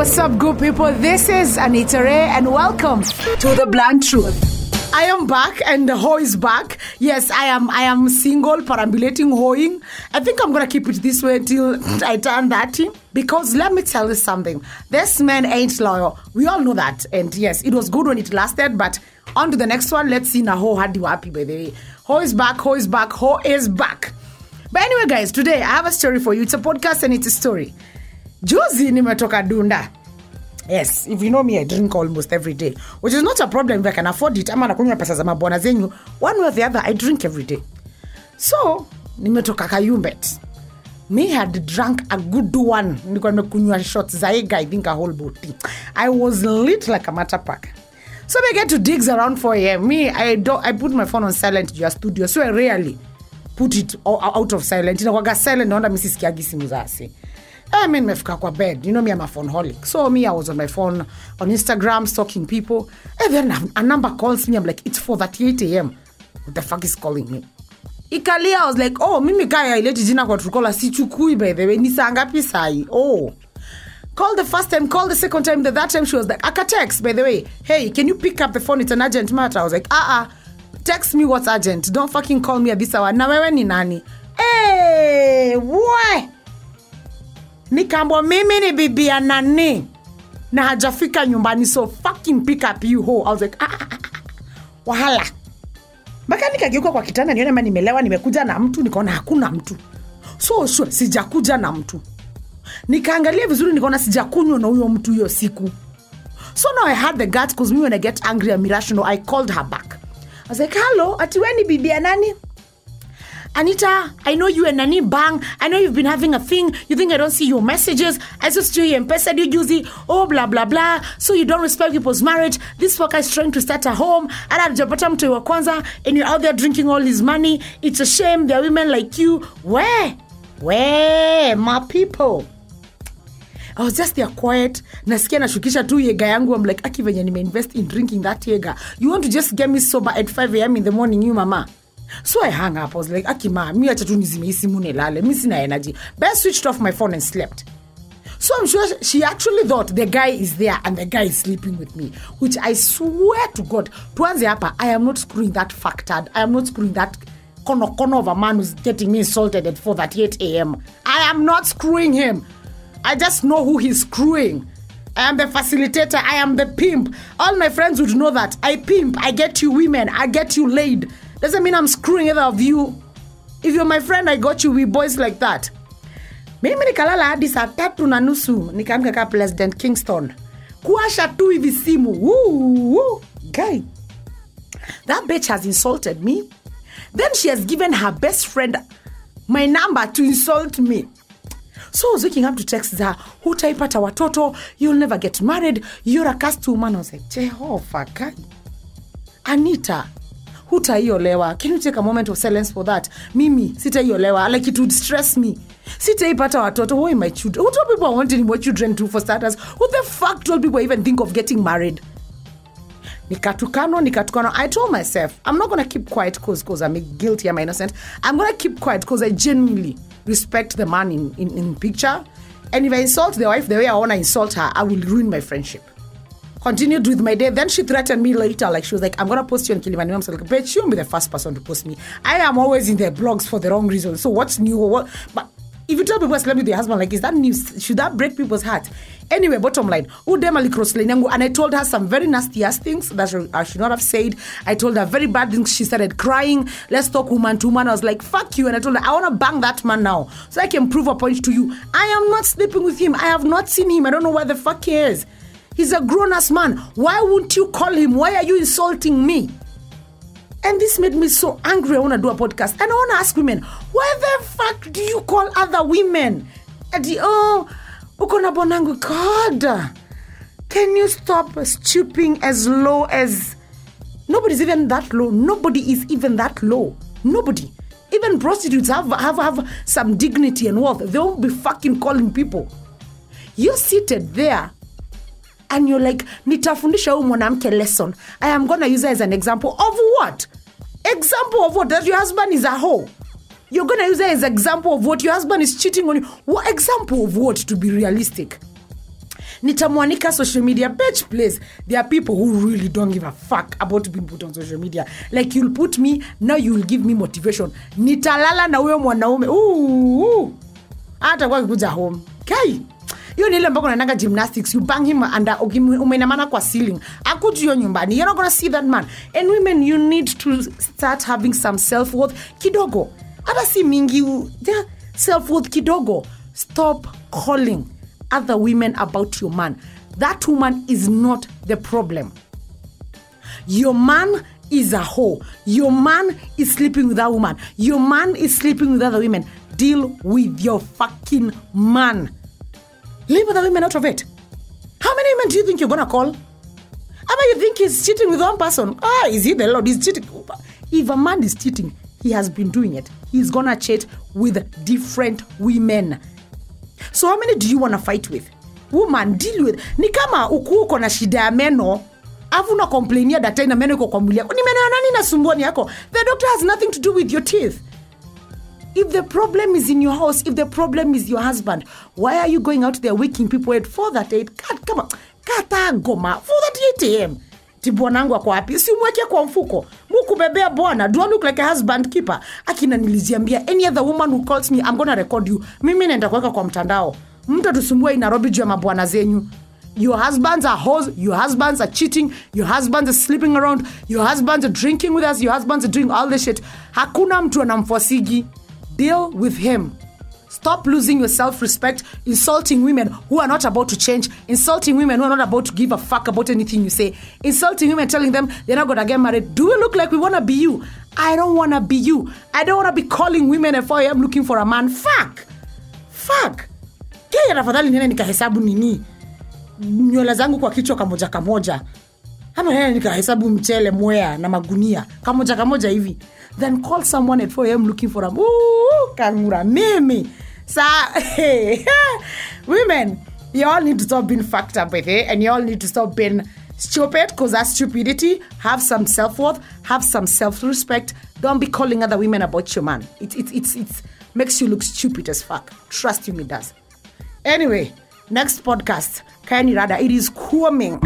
what's up, good people? This is Anita Ray, and welcome to the Blunt Truth. I am back, and the hoe is back. Yes, I am. I am single, perambulating, hoeing. I think I'm gonna keep it this way till I turn thirty. Because let me tell you something. This man ain't loyal. We all know that, and yes, it was good when it lasted. But on to the next one. Let's see now. Ho hadi wapi by the way. Ho is back. Ho is back. Ho is back. But anyway, guys, today I have a story for you. It's a podcast and it's a story. Juzi nimetoka Dunda. Yes, if you know me, I drink almost every day, which is not a problem if I can afford it. Ama nakunywa pesa za mabwana zenyu. One way the other, I drink every day. So, nimetoka Kayumbet. Me had drunk a good one. Nilikuwa nimekunywa shots za Ega, I think a whole bottle. I was lit like a matter pack. So we get to digs around 4 a.m. Me, I do, I put my phone on silent your studio, so I rarely put it out of silent. inakwaga silent, naona misisikiagi simu za asi. I mean, nimefika kwa bed. You know me, I'm a phoneaholic. So me, I was on my phone on Instagram stalking people. And then a, number calls me. I'm like, it's 4:38 a.m. What the fuck is calling me? Ikalia, was like, oh, mimi kaya ileti jina kwa Trukola sichukui by the way. Ni saa ngapi sai? Oh. Call the first time, call the second time. The that time she was like, Aka text, by the way. Hey, can you pick up the phone? It's an urgent matter. I was like, uh uh Text me what's urgent. Don't fucking call me at this hour. Na wewe ni nani? Hey, why? Nikaambwa mimi ni bibi ya nani? Na hajafika nyumbani so fucking pick up you ho I was like, ah, ah, ah, ah. wahala. Mpaka nikageuka kwa kitanda nione ma nimelewa nimekuja na mtu nikaona hakuna mtu. So sure, sijakuja na mtu. Nikaangalia vizuri nikaona sijakunywa na huyo mtu hiyo siku. So now i had the guts because me when i get angry I'm irrational i called her back. I was like hello ati we ni nani Anita, I know you and Nani bang. I know you've been having a thing. You think I don't see your messages. I just do you and pesa you juicy. Oh, blah, blah, blah. So you don't respect people's marriage. This fucker is trying to start a home. And I'm Japata to your kwanza. And you're out there drinking all his money. It's a shame. There are women like you. Where? Where? My people. I was just there quiet nasikia nashukisha tu yega yangu I'm like aki venye nimeinvest in drinking that yega you want to just get me sober at 5 am in the morning you mama so I hung up I was like aki ma mi acha tu nizime hii simu nilale mi sina energy I switched off my phone and slept so I'm sure she actually thought the guy is there and the guy is sleeping with me, which I swear to God, tuanze hapa, I am not screwing that factard. I am not screwing that corner corner of a man who's getting me insulted at 4:38 a.m. I am not screwing him. I just know who he's screwing. I am the facilitator. I am the pimp. All my friends would know that. I pimp. I get you women. I get you laid. Doesn't mean I'm screwing either of you. If you're my friend, I got you. We boys like that. mimi nikalala hadi saa tatu na nusu nikaamka kaa president kingston kuasha tu hivi simu Woo, woo. guy that bitch has insulted me then she has given her best friend my number to insult me so I was waking up to text her hutaipata watoto you'll never get married you're a cast woman I was like jehova guy anita hutaiolewa. Can you take a moment of silence for that? Mimi sitaiolewa. Like it would stress me. Sitaipata watoto. Who my children? Who told people i wanted more children too for starters? Who the fuck told people even think of getting married? Nikatukano nikatukano i told myself i'm not gonna keep quiet cause cause i'm guilty i'm innocent. I'm gonna keep quiet because i genuinely respect the man in, in, in picture. And if i insult the wife the way i wanna insult her i will ruin my friendship continued with my day. Then she threatened me later. Like she was like, I'm gonna post you on Kilimani. I'm like, bitch, you won't be the first person to post me. I am always in their blogs for the wrong reason. So what's new? What but if you tell people I slept with your husband, like, is that news? Should that break people's heart? Anyway, bottom line, Udemali cross lane yangu, and I told her some very nasty ass things that I should not have said. I told her very bad things. She started crying. Let's talk woman to woman. I was like, fuck you. And I told her, I wanna bang that man now. So I can prove a point to you. I am not sleeping with him. I have not seen him. I don't know where the fuck he is. He's a grown ass man. Why wouldn't you call him? Why are you insulting me? And this made me so angry. I want to do a podcast. And I want to ask women, why the fuck do you call other women? Ati, oh, uko na bonangu. God, can you stop stooping as low as. Nobody's even that low. Nobody is even that low. Nobody. Even prostitutes have, have, have some dignity and worth. They won't be fucking calling people. You're seated there and you're like nitafundisha huyu mwanamke lesson. I am gonna use her as an example of what? Example of what? That your husband is a hoe. You're gonna use her as example of what? Your husband is cheating on you. What example of what? To be realistic. Nitamwanika social media bitch place there are people who really don't give a fuck about being put on social media. Like you'll put me now you'll give me motivation. Nitalala na huyo mwanaume. Hata kwa kikuja home. Kai hiyo ni ile ambako naendanga gymnastics you bang him and uh, umeinamana kwa ceiling akuju hiyo nyumbani you're not gonna see that man and women you need to start having some self worth kidogo hata si mingi self worth kidogo stop calling other women about your man that woman is not the problem your man is a hoe. Your man is sleeping with that woman. Your man is sleeping with other women. Deal with your fucking man. Leave the women out of it. How many women do you think you're gonna call? Many you think he's cheating with one person? Ah, is he the Lord? He's cheating. If a man is cheating, he has been doing it. He's gonna cheat with different women. So how many do you wanna fight with? Woman, deal with. Ni kama na shida meno afu una complainia daktari meno kwa mwili ni meno ya nani nasumbua yako the doctor has nothing to do with your teeth if the problem is in your house if the problem is your husband why are you going out there waking people at 438 God, kama kata ngoma 438 am ti bwanangu ako wapi? Simweke kwa mfuko. Mukubebea bwana. Do husband keeper? Akina niliziambia any other woman who calls me I'm gonna record you. Mimi naenda kuweka kwa mtandao. Mtu tusumbue nairobi juu ya mabwana zenyu. Your husbands are hoes, your husbands are cheating, your husbands are sleeping around, your husbands are drinking with us, your husbands are doing all this shit. Hakuna mtu anamfosigi. Deal with him. Stop losing your self respect, insulting women who are not about to change, insulting women who are not about to give a fuck about anything you say, insulting women, telling them they're not gonna get married. Do we look like we wanna be you? I don't wanna be you. I don't wanna be calling women at 4 am looking for a man. Fuck. Fuck. Niende nini nywele zangu kwa kichwa kamoja kamoja ama nene nikahesabu mchele mwea na magunia kamoja kamoja hivi then call someone at 4am looking for a Ooh, kangura mimi. Sa women you all need to stop being fucked up with it and you all need to stop being stupid because that's stupidity have some self-worth have some self-respect. Don't be calling other women about your man. It, it, it, it makes you look stupid as fuck. Trust me it does. Anyway next podcast. Kaeni rada it is coming